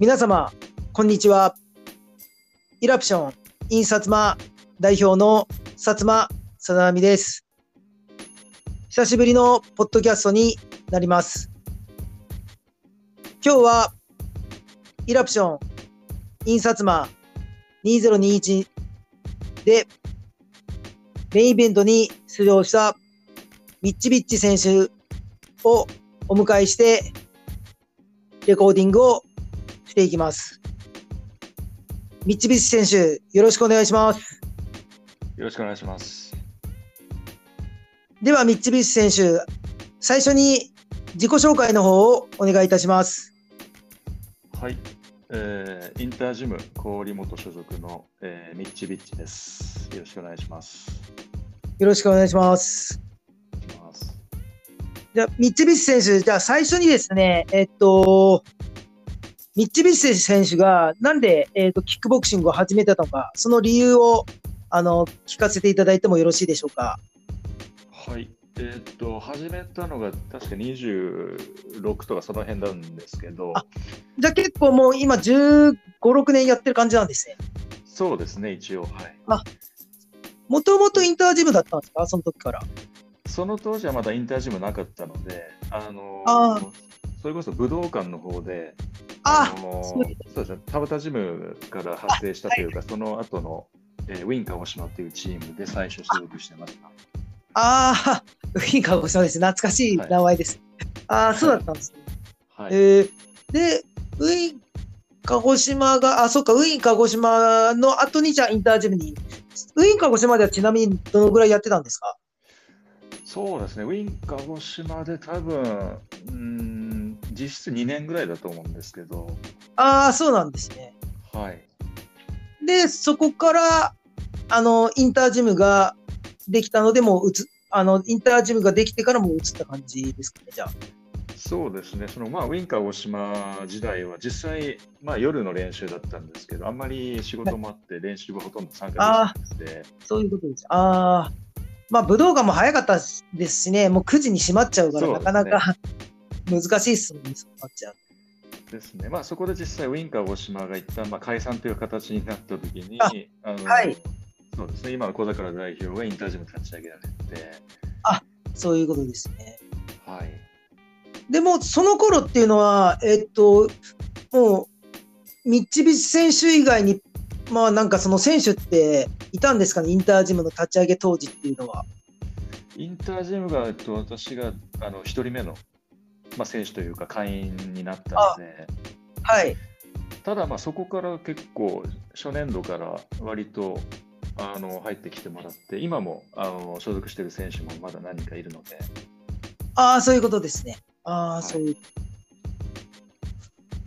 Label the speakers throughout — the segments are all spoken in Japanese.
Speaker 1: 皆様、こんにちは。イラプション、イン薩摩代表の薩摩さだみです。久しぶりのポッドキャストになります。今日は、イラプション、イン薩摩2021で、メインイベントに出場したミッチビッチ選手をお迎えして、レコーディングをしていきます。ミッチビッチ選手、よろしくお願いします。
Speaker 2: よろしくお願いします。
Speaker 1: では、ミッチビッチ選手、最初に自己紹介の方をお願いいたします。
Speaker 2: はい、えーインタージム郡本所属の、えーミッチビッチです。よろしくお願いします。
Speaker 1: よろしくお願いします。じゃあ、ミッチビッチ選手、じゃあ最初にですね、えっと、ミッチビッチ選手がなんで、えっと、キックボクシングを始めたのか、その理由を、あの、聞かせていただいてもよろしいでしょうか？
Speaker 2: はい、えーっと、始めたのが確か26とかその辺なんですけど、
Speaker 1: あじゃあ結構もう今15、6年やってる感じなんですね。
Speaker 2: そうですね、一応、はい。
Speaker 1: もともとインタージムだったんですか？その時から。
Speaker 2: その当時はまだインタージムなかったので、あの
Speaker 1: あ
Speaker 2: それこそ武道館の方で、
Speaker 1: あ
Speaker 2: の
Speaker 1: そう
Speaker 2: ですね、田畑ジムから発生したというか、その後の、えーウィン鹿児島っていうチームで最初所属してました。
Speaker 1: ああ、ウィン鹿児島です。懐かしい名前です。ああ、そうだったんですね。
Speaker 2: はい、
Speaker 1: えーで、ウィン鹿児島が、あ、そうか、ウィン鹿児島の後にじゃあインタージムに。ウィン鹿児島ではちなみにどのぐらいやってたんですか？
Speaker 2: そうですね、ウィン鹿児島で多分、うーん、実質2年ぐらいだと思うんですけど、
Speaker 1: ああ、そうなんですね。
Speaker 2: はい。
Speaker 1: で、そこから、あの、インタージムができたので、もう移、あの、インタージムができてからもう移った感じですかね、じゃあ。
Speaker 2: そうですね、そのまあウィン鹿児島時代は実際、まあ、夜の練習だったんですけど、あんまり仕事もあって練習はほとんど参加できなくて、
Speaker 1: そういうことです。ああ。まあ、武道館も早かったですしね、もう9時に閉まっちゃうから、なかなか難しいっすもんね、そうなっちゃう。
Speaker 2: ですね、まあ、そこで実際、ウィン鹿児島が一旦まあ解散という形になったときに、
Speaker 1: あ
Speaker 2: あの
Speaker 1: はい
Speaker 2: そうですね、今の小桜代表がインタージム立ち上げられて、
Speaker 1: そういうことですね。
Speaker 2: はい、
Speaker 1: でも、その頃っていうのは、えっと、もう、ミッチビチ選手以外に、まあなんかその選手っていたんですかね、インタージムの立ち上げ当時っていうのは。
Speaker 2: インタージムが、えっと、私があの1人目の、まあ、選手というか会員になったので、
Speaker 1: はい。
Speaker 2: ただまあそこから結構初年度から割とあの入ってきてもらって今もあの所属している選手もまだ何人かいるので
Speaker 1: ああ、そういうことですね。ああ、
Speaker 2: はい
Speaker 1: そういう。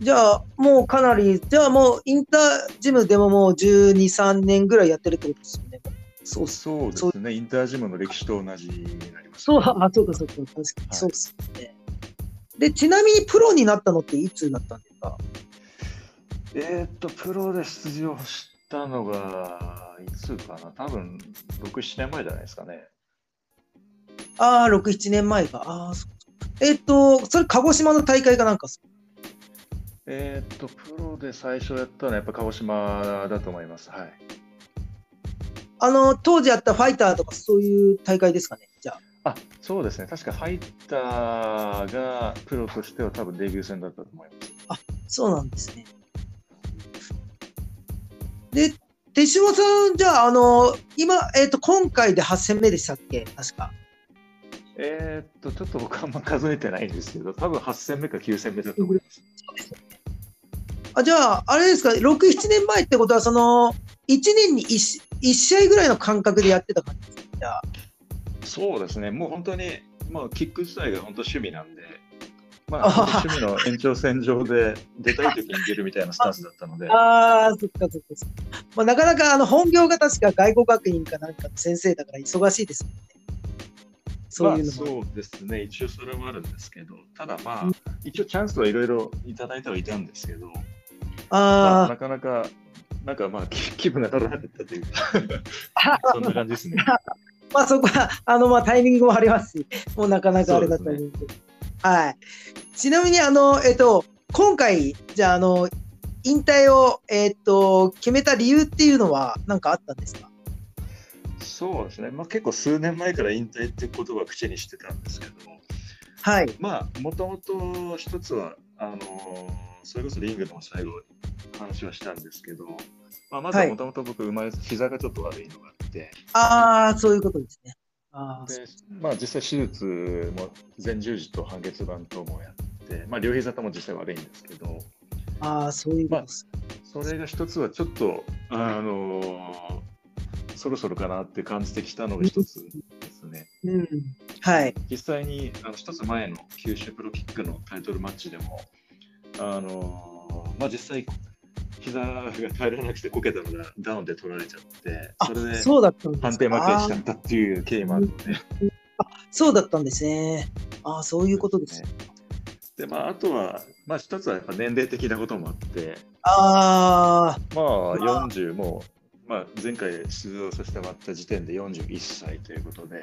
Speaker 1: じゃあ、もうかなり、じゃあもうインタージムでももう12、3年ぐらいやってるってことですよね。そう。
Speaker 2: そうですねインタージムの歴史と同じになります、
Speaker 1: そう、あ、そうか、そうか、確かに、
Speaker 2: はい
Speaker 1: そうっすね。で、ちなみにプロになったのっていつだったんですか？
Speaker 2: えーっとプロで出場したのがいつかな？多分67年前じゃないですかね。
Speaker 1: ああ、6、7年前か。ああ、えっ、と、それ鹿児島の大会かなんか？
Speaker 2: えーっとプロで最初やったのはやっぱ鹿児島だと思います。はい。
Speaker 1: あの、当時やったファイターとかそういう大会ですかね、じゃあ。
Speaker 2: あそうですね確かファイターがプロとしては多分デビュー戦だったと思います
Speaker 1: そうなんですね。で、手嶋さん、じゃあ、あの、今、えっ、と、今回で8戦目でしたっけ？確か。
Speaker 2: えーっと、ちょっと僕あんま数えてないんですけど、多分8戦目か9戦目だと思います。
Speaker 1: あ、じゃあ、あれですか、6、7年前ってことは、その、1年に 1, 1試合ぐらいの感覚でやってた感じですか？じゃあ。
Speaker 2: そうですね、もう本当に、まあ、キック自体が本当趣味なんで、ま
Speaker 1: あ
Speaker 2: あ、趣味の延長線上で出たい時に出るみたいなスタンスだったので、
Speaker 1: ああ、そっかそっかそっか。まあ、なかなか、あの、本業が確か外国学院かなんかの先生だから忙しいですもんね。そういうのも。
Speaker 2: まあ、そうですね、一応それもあるんですけど、ただまあ、一応チャンスはいろいろいただいてはいたんですけど、まあ、
Speaker 1: あ
Speaker 2: なかなか、なんかまあ、気 気分が乗らなかったというか、
Speaker 1: あ、
Speaker 2: そんな感じですね。
Speaker 1: まあそこは、あの、まあタイミングもありますし、もうなかなかあれだったんですけど。はい。ちなみに、あの、えっと、今回、じゃあ、あの、引退を、えーっと決めた理由っていうのは何かあったんですか？
Speaker 2: そうですね、まあ、結構数年前から引退って言葉を口にしてたんですけど、
Speaker 1: はい。
Speaker 2: まあ、もともと一つは、あのーそれこそリングの最後、話はしたんですけど、まあ、まずはもともと僕、生まれ、膝がちょっと悪いのがあって、
Speaker 1: ああ、そういうことですね。あー
Speaker 2: でまあ、実際手術も前十字と半月板等もやって、まあ、両膝とも実際悪いんですけど、
Speaker 1: あー、そういうことです。
Speaker 2: それが一つはちょっと、あのーそろそろかなって感じてきたのが一つですね。
Speaker 1: うん。はい。
Speaker 2: 実際にあの一つ前の九州プロキックのタイトルマッチでも、あのーまあ、実際、膝が耐えられなくてこけたのがダウンで取られちゃって、
Speaker 1: あ
Speaker 2: それで
Speaker 1: そうだったんですか？
Speaker 2: 判定負けしちゃったっていう経緯もあるので、
Speaker 1: そうだったんですね。ああ、そういうことです。
Speaker 2: でまあ、あとは、まあ、一つはやっぱ年齢的なこともあって、
Speaker 1: ああ、
Speaker 2: まあ、
Speaker 1: まあ
Speaker 2: 40も、まあ、前回出場させてもらった時点で41歳ということで、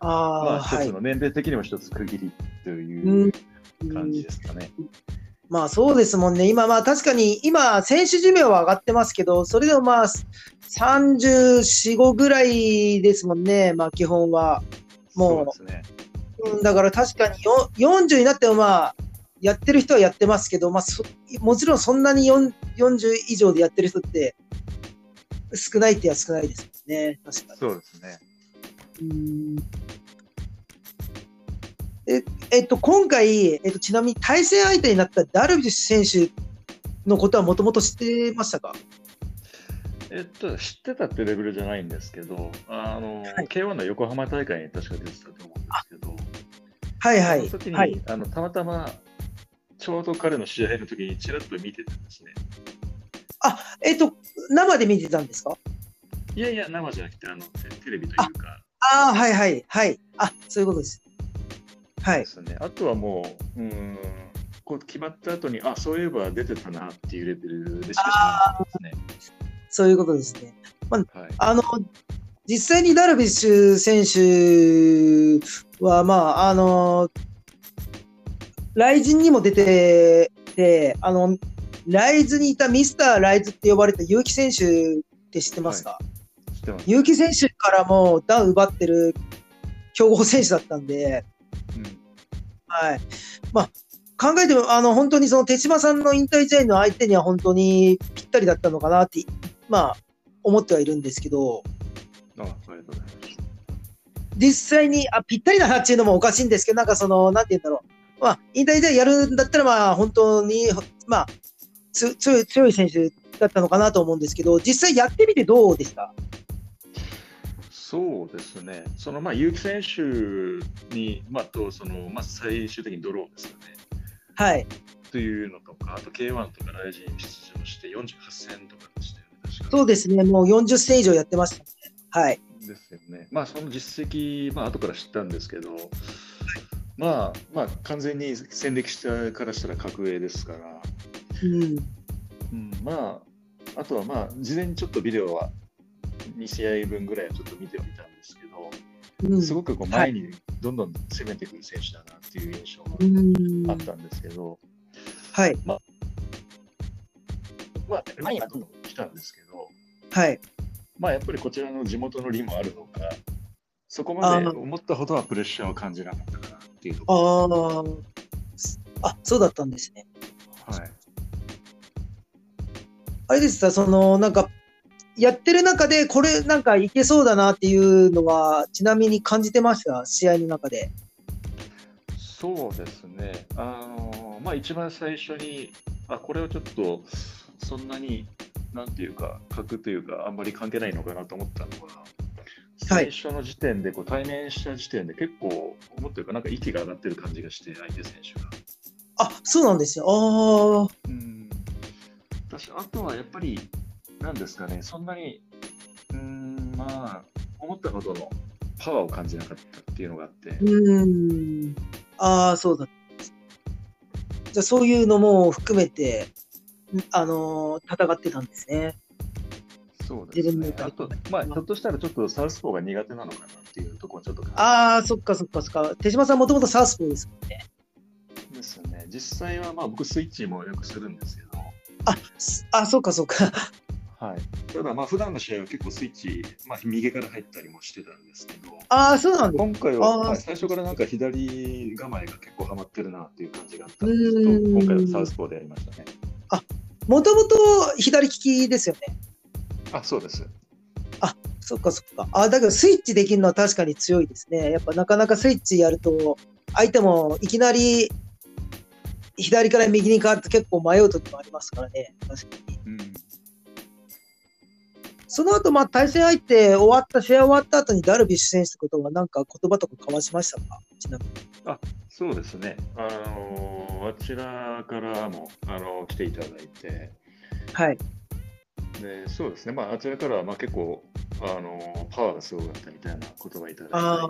Speaker 1: あ
Speaker 2: ま
Speaker 1: あ、
Speaker 2: あ、一
Speaker 1: はい。
Speaker 2: つの年齢的にも一つ区切りという感じですかね。
Speaker 1: まあそうですもんね。今まあ確かに今選手寿命は上がってますけど、それでもまあ34、5ぐらいですもんね。まあ基本は。もう
Speaker 2: そうですね。
Speaker 1: うん、だから確かによ40になってもまあやってる人はやってますけど、まあそもちろんそんなに4 40以上でやってる人って少ないっては少ないですもんね。確かに。
Speaker 2: そうですね。
Speaker 1: うんええっと、今回、えっと、ちなみに対戦相手になったダルビッシュ選手のことはもともと知ってましたか？
Speaker 2: えっと、知ってたってレベルじゃないんですけど、あの、
Speaker 1: はい
Speaker 2: K1 の横浜大会に確か出てたと思うんですけど、
Speaker 1: はいはい
Speaker 2: その時に、
Speaker 1: はい。
Speaker 2: あのたまたまちょうど彼の試合の時にちらっと見てたんですね。
Speaker 1: えっと、生で見てたんですか？
Speaker 2: いやいや、生じゃなくて、あのテテレビというか
Speaker 1: ああ、はいはいはい。あそういうことです。はい
Speaker 2: で。すね。あとはもう、うーん、こう決まった後に、あそういえば出てたなっていうレベルでしか知らなかったですね。
Speaker 1: そういうことですね。
Speaker 2: はい、
Speaker 1: あの、実際にダルビッシュ選手は、まあ、あの、ライジンにも出てて、あの、ライズにいたミスターライズって呼ばれた結城選手って知ってますか、
Speaker 2: 知ってます。
Speaker 1: 結城選手からもダウン奪ってる強豪選手だったんで、
Speaker 2: うん
Speaker 1: はい。まあ、考えても、あの、本当にその手島さんの引退試合の相手には本当にぴったりだったのかなって、まあ、思ってはいるんですけど、
Speaker 2: あありがとうございます。
Speaker 1: 実際に、あ、ぴったりだなっていうのもおかしいんですけど、なんかその、なんて言うんだろう。まあ、引退試合やるんだったら、まあ、本当に、まあ、つ強い、強い選手だったのかなと思うんですけど、実際やってみてどうでした？
Speaker 2: そうですね、そのまあ結城選手に、まあ、とそのまあ、最終的にドローですよね。
Speaker 1: はい。
Speaker 2: というのとか、あと K1 とかライジンに出場して48戦とかでしたよね、確か
Speaker 1: そうですね。もう40戦以上やってましたね。はい。
Speaker 2: ですよね。まあ、その実績、まあ後から知ったんですけど、まあ、まあ、完全に戦歴したからしたら格上ですから、
Speaker 1: うん。
Speaker 2: うん、まあ、あとはまあ、事前にちょっとビデオは2試合分ぐらいはちょっと見てみたんですけど、
Speaker 1: うん、
Speaker 2: すごくこう前にどんどん攻めてくる選手だなっていう印象
Speaker 1: うん
Speaker 2: があったんですけど、
Speaker 1: はい。
Speaker 2: まあ、前にはどんどん来たんですけど、
Speaker 1: はい。
Speaker 2: まあ、やっぱりこちらの地元の利もあるのか、そこまで思ったほどはプレッシャーを感じなかったかなっていうところ。
Speaker 1: ああ。あ、そうだったんですね。
Speaker 2: はい
Speaker 1: あれですか、その、なんか、やってる中で、これなんかいけそうだなっていうのは、ちなみに感じてました、試合の中で。
Speaker 2: そうですね、あのまあ、一番最初に、あこれはちょっとそんなに、なんていうか、格というか、あんまり関係ないのかなと思ったのは、最初の時点でこう対面した時点で結構、思ってるか、なんか息が上がってる感じがして、相手選手が。
Speaker 1: あ、そうなんですよ。ああ。
Speaker 2: うん私あとはやっぱり、なんですかね、そんなに、うーん、まあ、思ったほどのパワーを感じなかったっていうのがあって、
Speaker 1: うーん。ああ、そうだ。じゃあ、そういうのも含めて、んあのー戦ってたんですね。
Speaker 2: そうですねあと、まあ、ひょっとしたらちょっとサウスポーが苦手なのかなっていうところはちょっと感
Speaker 1: ああ、そっかそっかそっか。手島さんもともとサウスポーですもんね。
Speaker 2: じですよね。実際はまあ僕スイッチもよくするんですけど、
Speaker 1: あ、すあ、そうかそうか。
Speaker 2: はい、ただ、まあ普段の試合は結構スイッチ、まあ、右から入ったりもしてたんですけど、
Speaker 1: ああ、そうなんだ。
Speaker 2: 今回は、最初からなんか左構えが結構ハマってるなっていう感じがあったん
Speaker 1: う
Speaker 2: ですけど、今回はサウスポーでやりましたね。
Speaker 1: もともと左利きですよね。
Speaker 2: あ、そうです。
Speaker 1: そっかそっか。あ、だけどスイッチできるのは確かに強いですね。やっぱなかなかスイッチやると、相手もいきなり左から右に変わると結構迷う時もありますからね。確かに。
Speaker 2: うん
Speaker 1: その後、まあ対戦相手終わった、試合終わった後にダルビッシュ選手ってことはなんか言葉とか交わしましたか？ちなみに。
Speaker 2: そうですね。あのあちらからもあの来ていただいて、
Speaker 1: はい。
Speaker 2: でそうですね、まあ、あちらからはまあ結構あのパワーがすごかったみたいな言葉いただいて、
Speaker 1: ああ。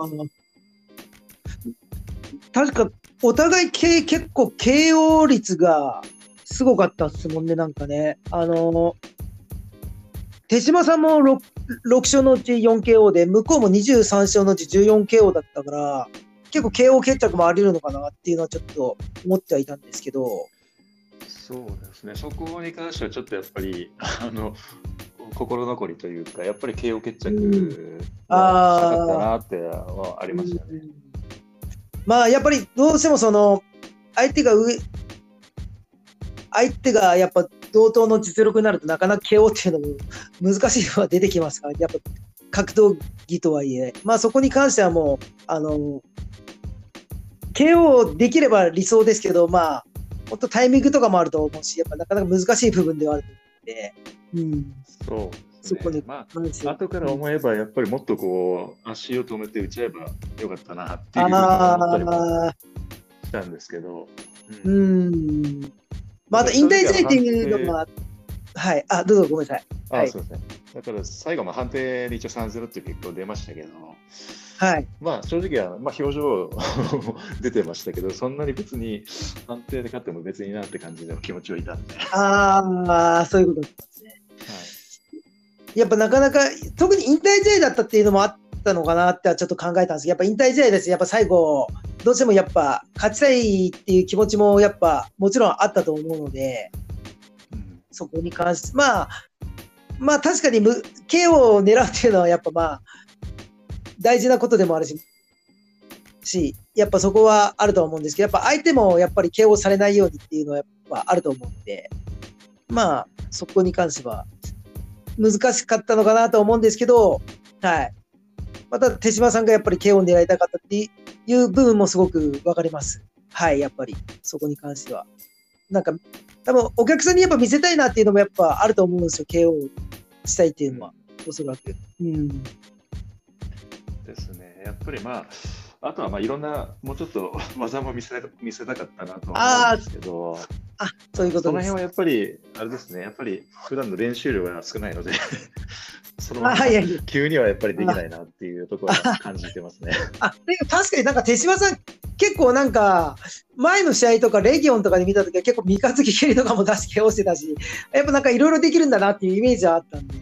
Speaker 1: 確か、お互いけ結構 KO 率がすごかったっすもんね、なんかね。あの手島さんも 6, 6勝のうち 4KO で、向こうも23勝のうち 14KO だったから、結構 KO 決着もあり得るのかなっていうのはちょっと思ってはいたんですけど、
Speaker 2: そうですね、そこに関してはちょっとやっぱりあの心残りというか、やっぱり KO 決着はしたかったなってはありましたよね。
Speaker 1: まあやっぱりどうしてもその相手が上相手がやっぱ同等の実力になるとなかなか KO っていうのも難しいのは出てきますからやっぱ格闘技とはいえまあそこに関してはもうあの KO できれば理想ですけどまあ本当タイミングとかもあると思うしやっぱなかなか難しい部分ではあると思うので、うん、
Speaker 2: そう
Speaker 1: そこで
Speaker 2: ね。まあ、
Speaker 1: よ
Speaker 2: 後から思えば、やっぱりもっとこう、足を止めて打ち合えばよかったなっていうふうに思ったりもしたんですけど、
Speaker 1: う
Speaker 2: うん
Speaker 1: んまああと引退試合っていうのがはい。あどうぞごめんなさい。はい。
Speaker 2: あそうですね。だから最後、まあ判定で一応3-0っていう結果出ましたけど、
Speaker 1: はい。
Speaker 2: まあ正直は、まあ、表情出てましたけど、そんなに別に判定で勝っても別になって感じの気持ちはいたんで、
Speaker 1: ああ、そういうことですね。やっぱなかなか、特に引退試合だったっていうのもあったのかなってはちょっと考えたんですけど、やっぱ引退試合です。やっぱ最後、どうしてもやっぱ勝ちたいっていう気持ちもやっぱもちろんあったと思うので、
Speaker 2: うん
Speaker 1: そこに関して、まあ、まあ確かにむ KO を狙うっていうのはやっぱまあ、大事なことでもあるし、し、やっぱそこはあるとは思うんですけど、やっぱ相手もやっぱり KO されないようにっていうのはやっぱあると思うんで、まあ、そこに関しては難しかったのかなと思うんですけど、はい。また手島さんがやっぱり KO を狙いたかったっていう部分もすごく分かります。はい、やっぱり、そこに関しては。なんか、多分お客さんにやっぱ見せたいなっていうのもやっぱあると思うんですよ、KO したいっていうのは、おそらく。うん。
Speaker 2: ですね。やっぱりまあ、あとはまあいろんな、もうちょっと 技も見せ見せたかったなとは思うんですけど、
Speaker 1: あ、そういうこと。
Speaker 2: その辺はやっぱり、あれですね、やっぱり普段の練習量が少ないので、そのま
Speaker 1: あ、
Speaker 2: ま
Speaker 1: はいはい。
Speaker 2: 急にはやっぱりできないなっていうところは感じてますね。
Speaker 1: あ、確かになんか手島さん、結構なんか、前の試合とかレギオンとかで見たときは結構三日月蹴りとかも出して KO してたし、やっぱなんかいろいろできるんだなっていうイメージはあったんで。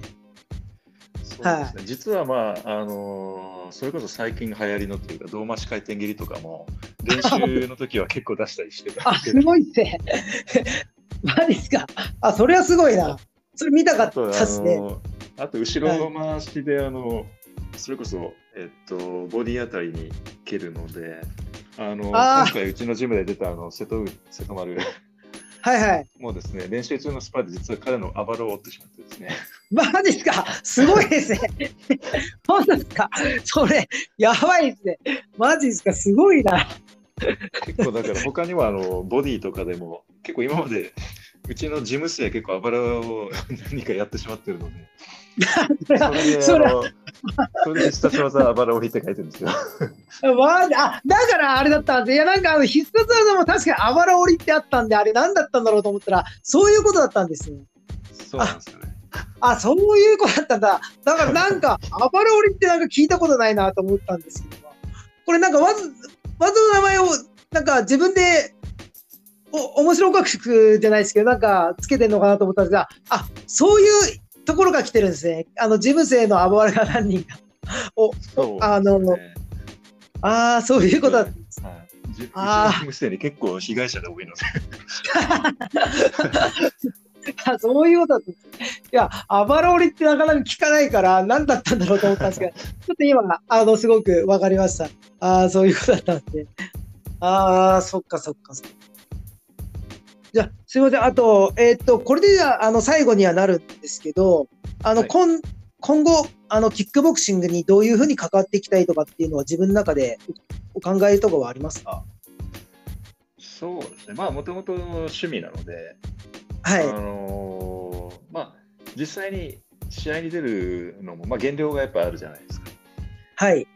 Speaker 2: そうですね、実はまあ、あのーそれこそ最近流行りのというか、胴回し回転蹴りとかも、練習の時は結構出したりしてたん
Speaker 1: あ、
Speaker 2: です
Speaker 1: ごいっすね。マジっすか？あ、それはすごいな。それ見たかった
Speaker 2: あと、あ
Speaker 1: ですね。
Speaker 2: あと後ろの回しで、あのそれこそ、えっと、ボディあたりに蹴るので、あの今回うちのジムで出たあの瀬戸瀬戸丸
Speaker 1: はいはい。
Speaker 2: もうですね、練習中のスパーで実は彼のあばらを折ってしまってですね、
Speaker 1: マジっすか？すごいですね。本当ですか？それ、やばいですね。マジっすか？すごいな。
Speaker 2: 結構だから他にはあのボディとかでも結構今までうちの事務生結構あばらを何かやってしまってるので、
Speaker 1: それ
Speaker 2: であ
Speaker 1: それ
Speaker 2: のそれで必殺技あばら折りって書いてるんですよ。
Speaker 1: あ、だからあれだったんです。いや、なんかあの必殺技も確かにあばら折りってあったんで、あれ何だったんだろうと思ったら、そういうことだったんですよ。
Speaker 2: そうなんですよね。
Speaker 1: あ、そういうことだったんだ。だからなんか、あばら折りってなんか聞いたことないなと思ったんですけど。これなんかわず、技の名前を、なんか自分で、お、面白くじゃないですけど、なんかつけてんのかなと思ったんですが、あ、そういうところが来てるんですね。あの、事務生のあばらが何人か。お、
Speaker 2: そう
Speaker 1: あのああ、そういうことだったんです。
Speaker 2: 結構被害者が多いので、
Speaker 1: あそういうことだったんですいや、アバローリってなかなか聞かないから、何だったんだろうと思ったんですけど、ちょっと今、あの、すごくわかりました。ああ、そういうことだったんで。ああ、そっかそっかそっか。じゃあ、すいません。あと、えーっと、これでじゃあ、あの、最後にはなるんですけど、あの、
Speaker 2: はい
Speaker 1: 今、今後、あの、キックボクシングにどういうふうに関わっていきたいとかっていうのは自分の中でおお考えとかはありますか？
Speaker 2: そうですね。まあ、もともと趣味なので、
Speaker 1: はい。
Speaker 2: あのーまあ、実際に試合に出るのも、まあ、減量がやっぱあるじゃないですか。
Speaker 1: はい。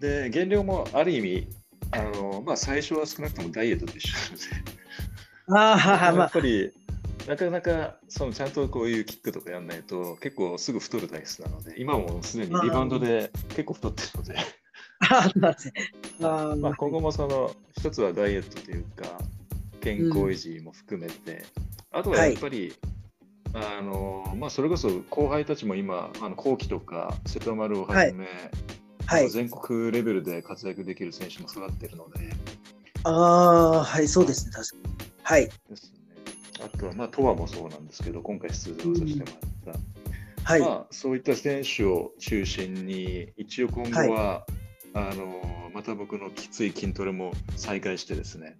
Speaker 2: で、減量もある意味、あのーまあ、最初は少なくともダイエットと一緒なので、
Speaker 1: ああ、ははま
Speaker 2: やっ
Speaker 1: あ、
Speaker 2: ぱり、なかなかそのちゃんとこういうキックとかやんないと結構すぐ太る体質なので、今もすでにリバウンドで結構太ってるので、まあ、今後 もその一つはダイエットというか、健康維持も含めて、あとはやっぱり、あのまあ、それこそ後輩たちも今、あの後期とか瀬戸丸をはじめ、
Speaker 1: はい。
Speaker 2: 全国レベルで活躍できる選手も育っているので、
Speaker 1: ああ、はい、そうですね、確かに。はい。
Speaker 2: ですね、あとは、まあ、トアもそうなんですけど、今回出場させてもらった。
Speaker 1: はい。
Speaker 2: まあ、そういった選手を中心に、一応今後は、あのまた僕のきつい筋トレも再開してですね、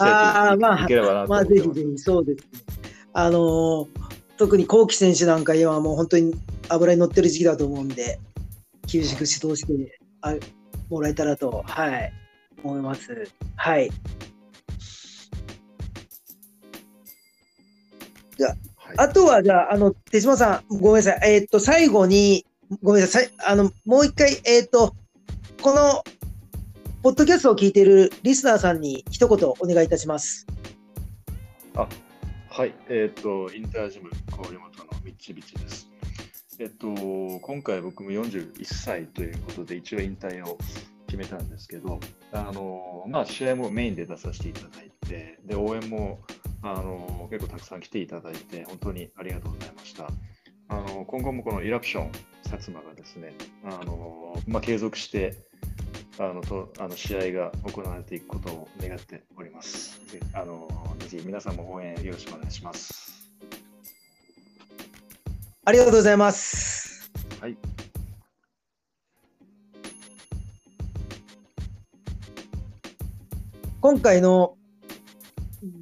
Speaker 2: あ
Speaker 1: あーまあまあ、ぜひぜひ、そうですね。あのー特に後期選手なんか今はもう本当に油に乗ってる時期だと思うんで、厳しく指導してあもらえたらと、はい、思います。はい。
Speaker 2: はい
Speaker 1: あとは、じゃあ、あの、手島さん、ごめんなさい。えーっと、最後に、ごめんなさい。さいあの、もう一回、えーっと、この、ポッドキャストを聞いているリスナーさんに一言お願いいたします。
Speaker 2: あはい、えっ、と、インタージム郡本のみちびちです。えっ、と、今回僕も41歳ということで、一応引退を決めたんですけど、あの、まあ、試合もメインで出させていただいて、で、応援も、あの、結構たくさん来ていただいて、本当にありがとうございました。あの、今後もこのイラプション、薩摩がですね、あの、まあ、継続して、あのとあの試合が行われていくことを願っております。ぜあのぜひ皆さんも応援よろしくお願いします。
Speaker 1: ありがとうございます。
Speaker 2: はい。
Speaker 1: 今回の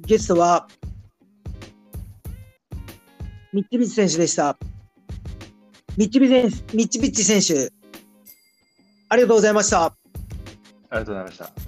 Speaker 1: ゲストは、ミッチビッチ選手でした。ミッチビ選手ミッチビッチ選手、ありがとうございました。
Speaker 2: ありがとうございました。